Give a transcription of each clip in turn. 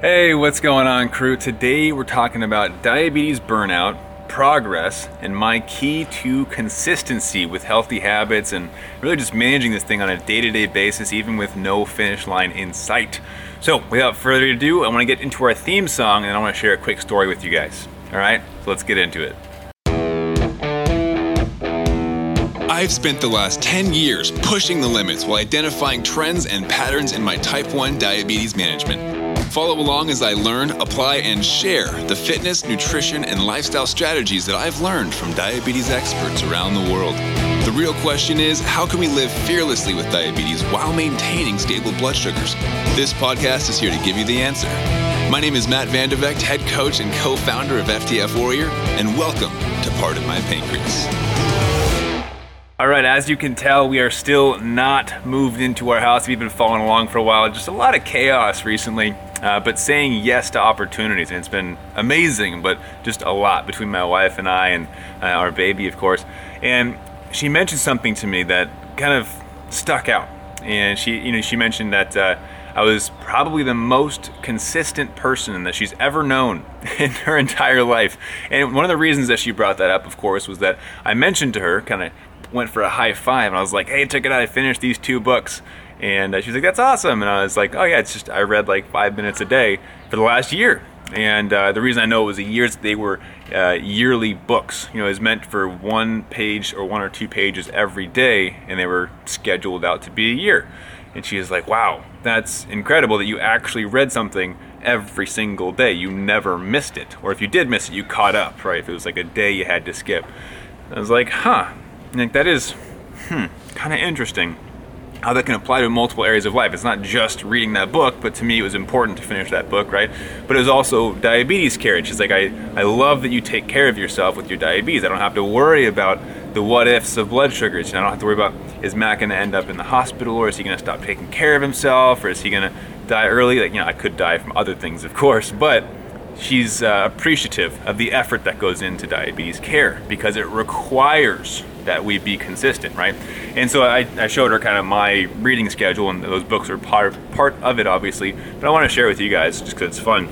Hey, what's going on, crew? Today we're talking about diabetes burnout, progress, and my key to consistency with healthy habits and really just managing this thing on a day to day basis, even with no finish line in sight. So, without further ado, I want to get into our theme song and I want to share a quick story with you guys. All right, so let's get into it. I've spent the last 10 years pushing the limits while identifying trends and patterns in my type 1 diabetes management. Follow along as I learn, apply, and share the fitness, nutrition, and lifestyle strategies that I've learned from diabetes experts around the world. The real question is how can we live fearlessly with diabetes while maintaining stable blood sugars? This podcast is here to give you the answer. My name is Matt Vande Vegte, head coach and co founder of FTF Warrior, and welcome to Pardon My Pancreas. All right, as you can tell, we are still not moved into our house. We've been following along for a while. Just a lot of chaos recently uh, but saying yes to opportunities. And it's been amazing, but just a lot between my wife and I and uh, our baby, of course. And she mentioned something to me that kind of stuck out. And she, you know, she mentioned that uh, I was probably the most consistent person that she's ever known in her entire life. And one of the reasons that she brought that up, of course, was that I mentioned to her, kind of went for a high five, and I was like, "Hey, check it out! I finished these two books." And uh, she was like, "That's awesome!" And I was like, "Oh yeah, it's just I read like five minutes a day for the last year." And uh, the reason I know it was a year is they were uh, yearly books. You know, was meant for one page or one or two pages every day, and they were scheduled out to be a year. And she was like, "Wow, that's incredible that you actually read something every single day. You never missed it, or if you did miss it, you caught up, right? If it was like a day you had to skip." I was like, "Huh, like that is, hmm, kind of interesting." How that can apply to multiple areas of life. It's not just reading that book, but to me it was important to finish that book, right? But it was also diabetes care. She's like I, I love that you take care of yourself with your diabetes. I don't have to worry about the what ifs of blood sugars. And I don't have to worry about is Matt going to end up in the hospital or is he going to stop taking care of himself or is he going to die early? Like, you know, I could die from other things, of course, but she's uh, appreciative of the effort that goes into diabetes care because it requires that we be consistent, right? And so I, I showed her kind of my reading schedule, and those books are part part of it, obviously. But I want to share with you guys just because it's fun.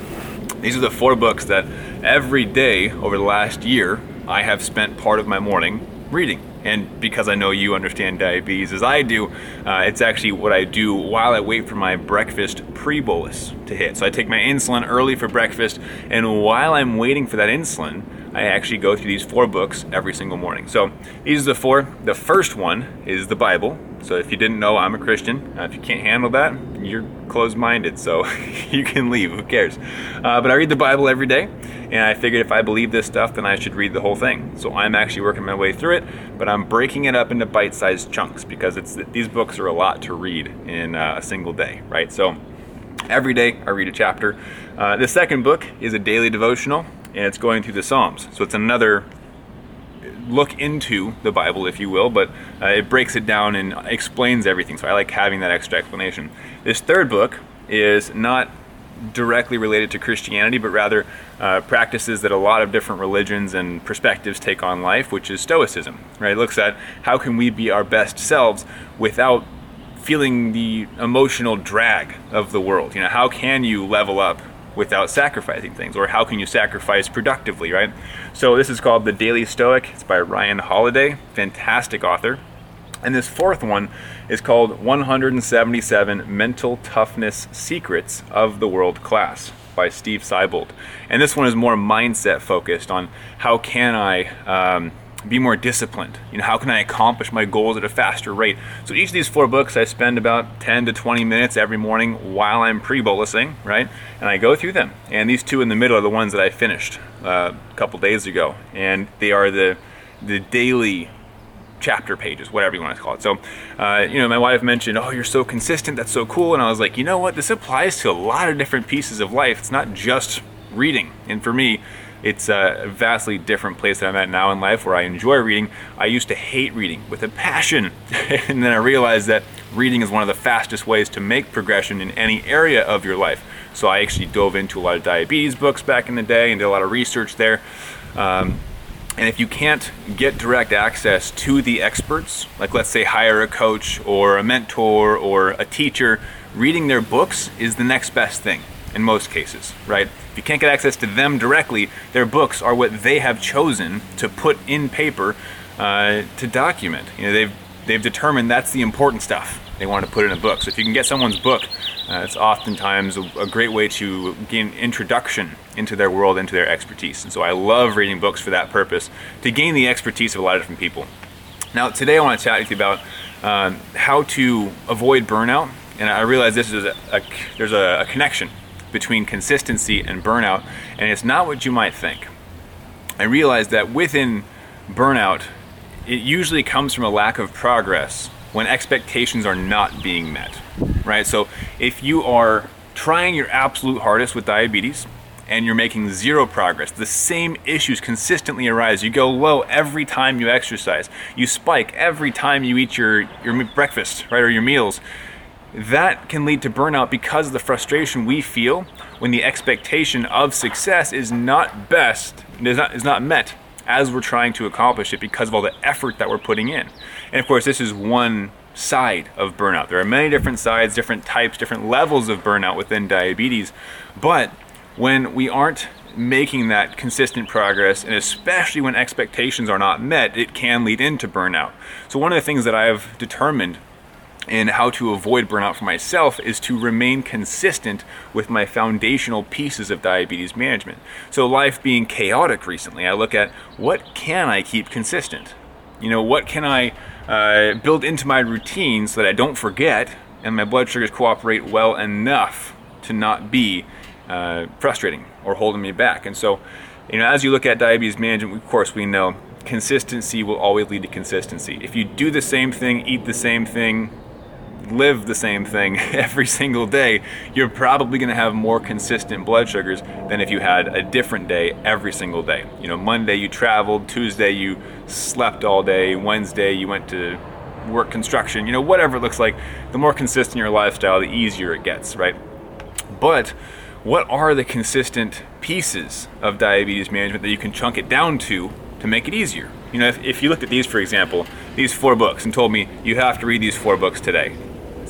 These are the four books that every day over the last year I have spent part of my morning reading. And because I know you understand diabetes as I do, uh, it's actually what I do while I wait for my breakfast pre bolus to hit. So I take my insulin early for breakfast, and while I'm waiting for that insulin, I actually go through these four books every single morning. So these are the four. The first one is the Bible. So if you didn't know, I'm a Christian. Uh, if you can't handle that, you're closed-minded, so you can leave. Who cares? Uh, but I read the Bible every day, and I figured if I believe this stuff, then I should read the whole thing. So I'm actually working my way through it, but I'm breaking it up into bite-sized chunks because it's these books are a lot to read in uh, a single day, right? So every day I read a chapter. Uh, the second book is a daily devotional and it's going through the Psalms. So it's another look into the Bible, if you will, but uh, it breaks it down and explains everything. So I like having that extra explanation. This third book is not directly related to Christianity, but rather uh, practices that a lot of different religions and perspectives take on life, which is Stoicism. Right? It looks at how can we be our best selves without feeling the emotional drag of the world. You know, how can you level up without sacrificing things? Or how can you sacrifice productively, right? So this is called The Daily Stoic. It's by Ryan Holiday, fantastic author. And this fourth one is called 177 Mental Toughness Secrets of the World Class by Steve Siebold. And this one is more mindset focused on how can I um, be more disciplined? You know, how can I accomplish my goals at a faster rate? So each of these four books, I spend about 10 to 20 minutes every morning while I'm pre-bolusing, right? And I go through them. And these two in the middle are the ones that I finished uh, a couple days ago, and they are the the daily chapter pages, whatever you want to call it. So, uh, you know, my wife mentioned, "Oh, you're so consistent. That's so cool." And I was like, you know what? This applies to a lot of different pieces of life. It's not just reading. And for me, it's a vastly different place that I'm at now in life where I enjoy reading. I used to hate reading with a passion, and then I realized that reading is one of the fastest ways to make progression in any area of your life. So I actually dove into a lot of diabetes books back in the day and did a lot of research there. Um, and if you can't get direct access to the experts, like let's say hire a coach or a mentor or a teacher, reading their books is the next best thing in most cases, right? You can't get access to them directly, their books are what they have chosen to put in paper uh, to document. You know, they've they've determined that's the important stuff. They want to put in a book. So if you can get someone's book, uh, it's oftentimes a, a, great way to gain introduction into their world, into their expertise. And so I love reading books for that purpose, to gain the expertise of a lot of different people. Now today I want to chat with you about um, how to avoid burnout. And I realize this is a, a there's a, a connection between consistency and burnout, and it's not what you might think. I realized that within burnout, it usually comes from a lack of progress when expectations are not being met, right? So if you are trying your absolute hardest with diabetes and you're making zero progress, the same issues consistently arise. You go low every time you exercise. You spike every time you eat your, your breakfast, right, or your meals. That can lead to burnout because of the frustration we feel when the expectation of success is not best, is not, is not met as we're trying to accomplish it because of all the effort that we're putting in. And of course, this is one side of burnout. There are many different sides, different types, different levels of burnout within diabetes. But when we aren't making that consistent progress, and especially when expectations are not met, it can lead into burnout. So, one of the things that I have determined in how to avoid burnout for myself is to remain consistent with my foundational pieces of diabetes management. So, life being chaotic recently, I look at what can I keep consistent? You know, what can I uh, build into my routine so that I don't forget and my blood sugars cooperate well enough to not be uh, frustrating or holding me back. And so, you know, as you look at diabetes management, of course, we know consistency will always lead to consistency. If you do the same thing, eat the same thing, live the same thing every single day, you're probably going to have more consistent blood sugars than if you had a different day every single day. You know, Monday you traveled, Tuesday you slept all day, Wednesday you went to work construction, you know, whatever it looks like, the more consistent your lifestyle, the easier it gets, right? But what are the consistent pieces of diabetes management that you can chunk it down to to make it easier? You know, if, if you looked at these, for example, these four books, and told me you have to read these four books today,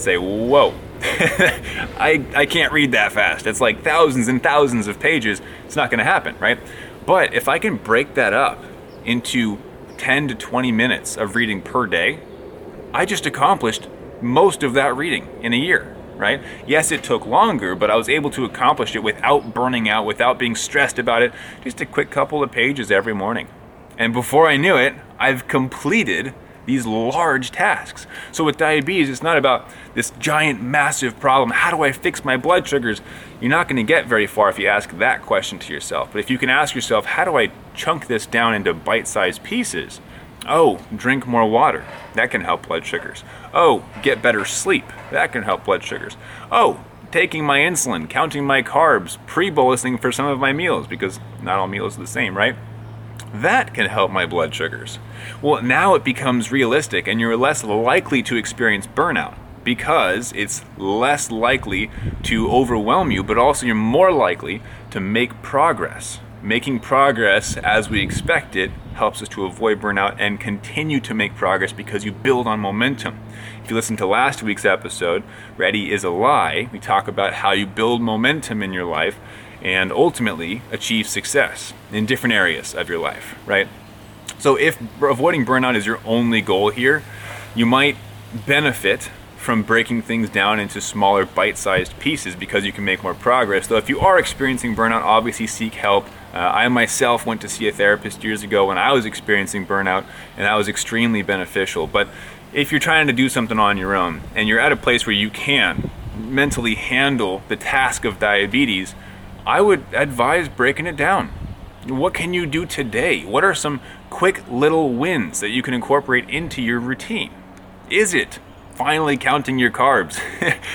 say, whoa, I, I can't read that fast. It's like thousands and thousands of pages. It's not going to happen, right? But if I can break that up into 10 to 20 minutes of reading per day, I just accomplished most of that reading in a year, right? Yes, it took longer, but I was able to accomplish it without burning out, without being stressed about it. Just a quick couple of pages every morning. And before I knew it, I've completed these large tasks. So with diabetes, it's not about this giant, massive problem. How do I fix my blood sugars? You're not going to get very far if you ask that question to yourself. But if you can ask yourself, how do I chunk this down into bite sized pieces? Oh, drink more water. That can help blood sugars. Oh, get better sleep. That can help blood sugars. Oh, taking my insulin, counting my carbs, pre bolusing for some of my meals because not all meals are the same, right? That can help my blood sugars. Well, now it becomes realistic and you're less likely to experience burnout because it's less likely to overwhelm you, but also you're more likely to make progress. Making progress as we expect it helps us to avoid burnout and continue to make progress because you build on momentum. If you listen to last week's episode, Ready is a Lie, we talk about how you build momentum in your life and ultimately achieve success in different areas of your life, right? So, if avoiding burnout is your only goal here, you might benefit from breaking things down into smaller bite sized pieces because you can make more progress. Though, if you are experiencing burnout, obviously seek help. Uh, I myself went to see a therapist years ago when I was experiencing burnout, and that was extremely beneficial. But if you're trying to do something on your own and you're at a place where you can mentally handle the task of diabetes, I would advise breaking it down. What can you do today? What are some quick little wins that you can incorporate into your routine? Is it finally counting your carbs?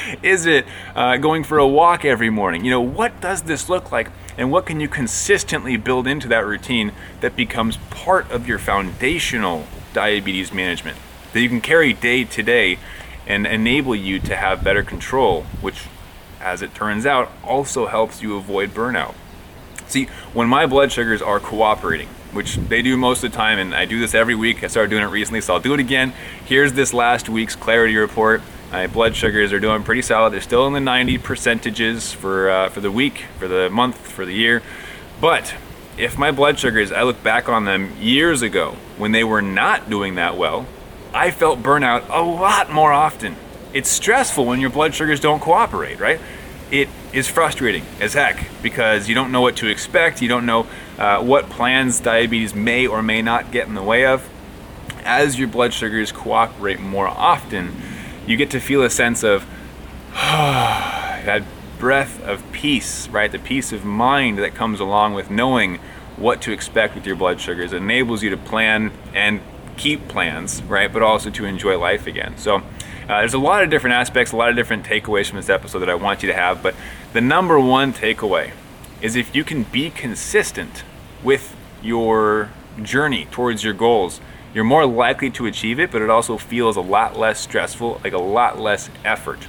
Is it uh, going for a walk every morning? You know, what does this look like? And what can you consistently build into that routine that becomes part of your foundational diabetes management that you can carry day to day and enable you to have better control, which as it turns out, also helps you avoid burnout. See, when my blood sugars are cooperating, which they do most of the time, and I do this every week, I started doing it recently, so I'll do it again. Here's this last week's clarity report. My blood sugars are doing pretty solid. They're still in the 90 percentages for uh, for the week, for the month, for the year. But if my blood sugars, I look back on them years ago when they were not doing that well, I felt burnout a lot more often. It's stressful when your blood sugars don't cooperate, right? It is frustrating as heck because you don't know what to expect. You don't know uh, what plans diabetes may or may not get in the way of. As your blood sugars cooperate more often, you get to feel a sense of that breath of peace, right? The peace of mind that comes along with knowing what to expect with your blood sugars. Enables you to plan and keep plans, right? But also to enjoy life again. So uh, there's a lot of different aspects, a lot of different takeaways from this episode that I want you to have. But the number one takeaway is if you can be consistent with your journey towards your goals, you're more likely to achieve it, but it also feels a lot less stressful, like a lot less effort.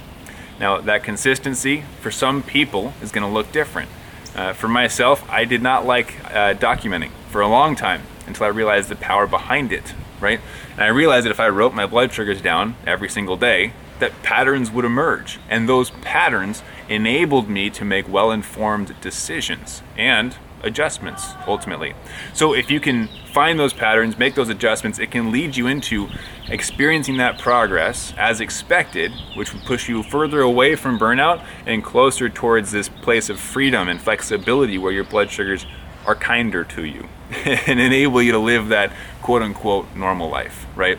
Now, that consistency for some people is going to look different. Uh, for myself, I did not like uh, documenting for a long time until I realized the power behind it, right? And I realized that if I wrote my blood sugars down every single day, that patterns would emerge. And those patterns enabled me to make well informed decisions. And adjustments ultimately. So if you can find those patterns, make those adjustments, it can lead you into experiencing that progress as expected, which would push you further away from burnout and closer towards this place of freedom and flexibility where your blood sugars are kinder to you and enable you to live that quote unquote normal life, right?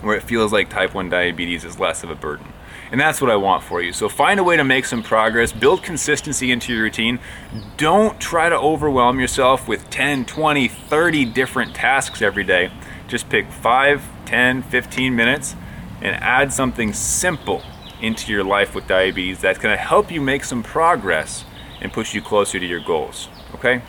Where it feels like type 1 diabetes is less of a burden. And that's what I want for you. So find a way to make some progress, build consistency into your routine. Don't try to overwhelm yourself with 10, 20, 30 different tasks every day. Just pick 5, 10, 15 minutes and add something simple into your life with diabetes that's going to help you make some progress and push you closer to your goals. Okay?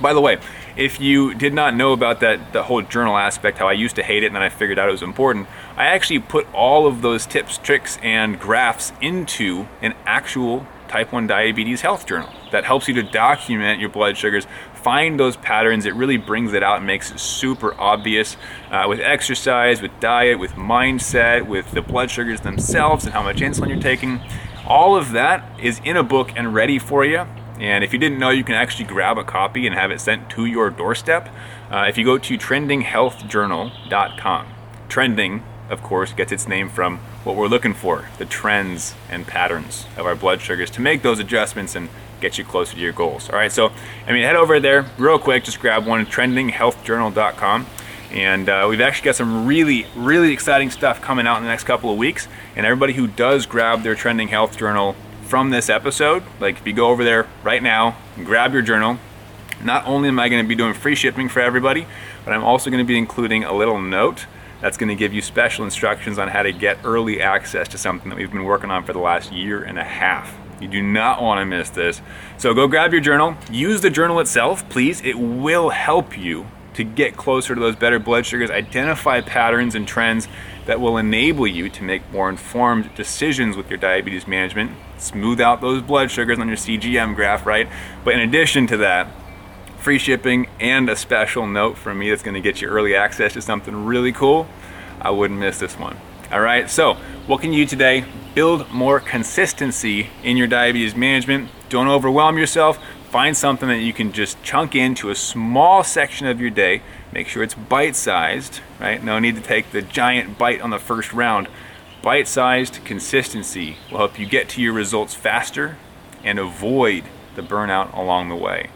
By the way, if you did not know about that the whole journal aspect, how I used to hate it and then I figured out it was important, I actually put all of those tips, tricks, and graphs into an actual type 1 diabetes health journal that helps you to document your blood sugars, find those patterns. It really brings it out and makes it super obvious uh, with exercise, with diet, with mindset, with the blood sugars themselves and how much insulin you're taking. All of that is in a book and ready for you. And if you didn't know, you can actually grab a copy and have it sent to your doorstep. Uh, if you go to trendinghealthjournal.com, trending, of course, gets its name from what we're looking for the trends and patterns of our blood sugars to make those adjustments and get you closer to your goals. All right, so I mean, head over there real quick, just grab one, trendinghealthjournal.com. And uh, we've actually got some really, really exciting stuff coming out in the next couple of weeks. And everybody who does grab their Trending Health Journal from this episode, like if you go over there right now and grab your journal, not only am I going to be doing free shipping for everybody, but I'm also going to be including a little note that's going to give you special instructions on how to get early access to something that we've been working on for the last year and a half. You do not want to miss this. So go grab your journal, use the journal itself, please. It will help you to get closer to those better blood sugars, identify patterns and trends that will enable you to make more informed decisions with your diabetes management, smooth out those blood sugars on your CGM graph, right? But in addition to that, free shipping and a special note from me that's going to get you early access to something really cool. I wouldn't miss this one. All right, so what can you do today? Build more consistency in your diabetes management. Don't overwhelm yourself. Find something that you can just chunk into a small section of your day. Make sure it's bite sized, right? No need to take the giant bite on the first round. Bite sized consistency will help you get to your results faster and avoid the burnout along the way.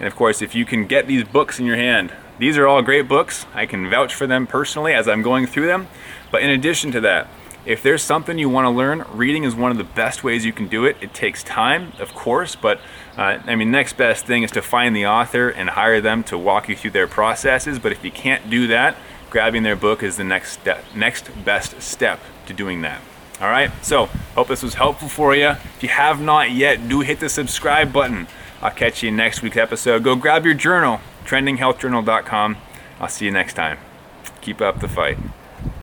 And of course, if you can get these books in your hand, these are all great books. I can vouch for them personally as I'm going through them. But in addition to that, if there's something you want to learn, reading is one of the best ways you can do it. It takes time, of course, but uh, I mean, next best thing is to find the author and hire them to walk you through their processes. But if you can't do that, grabbing their book is the next step, next best step to doing that. All right. So hope this was helpful for you. If you have not yet, do hit the subscribe button. I'll catch you in next week's episode. Go grab your journal, trendinghealthjournal.com. I'll see you next time. Keep up the fight.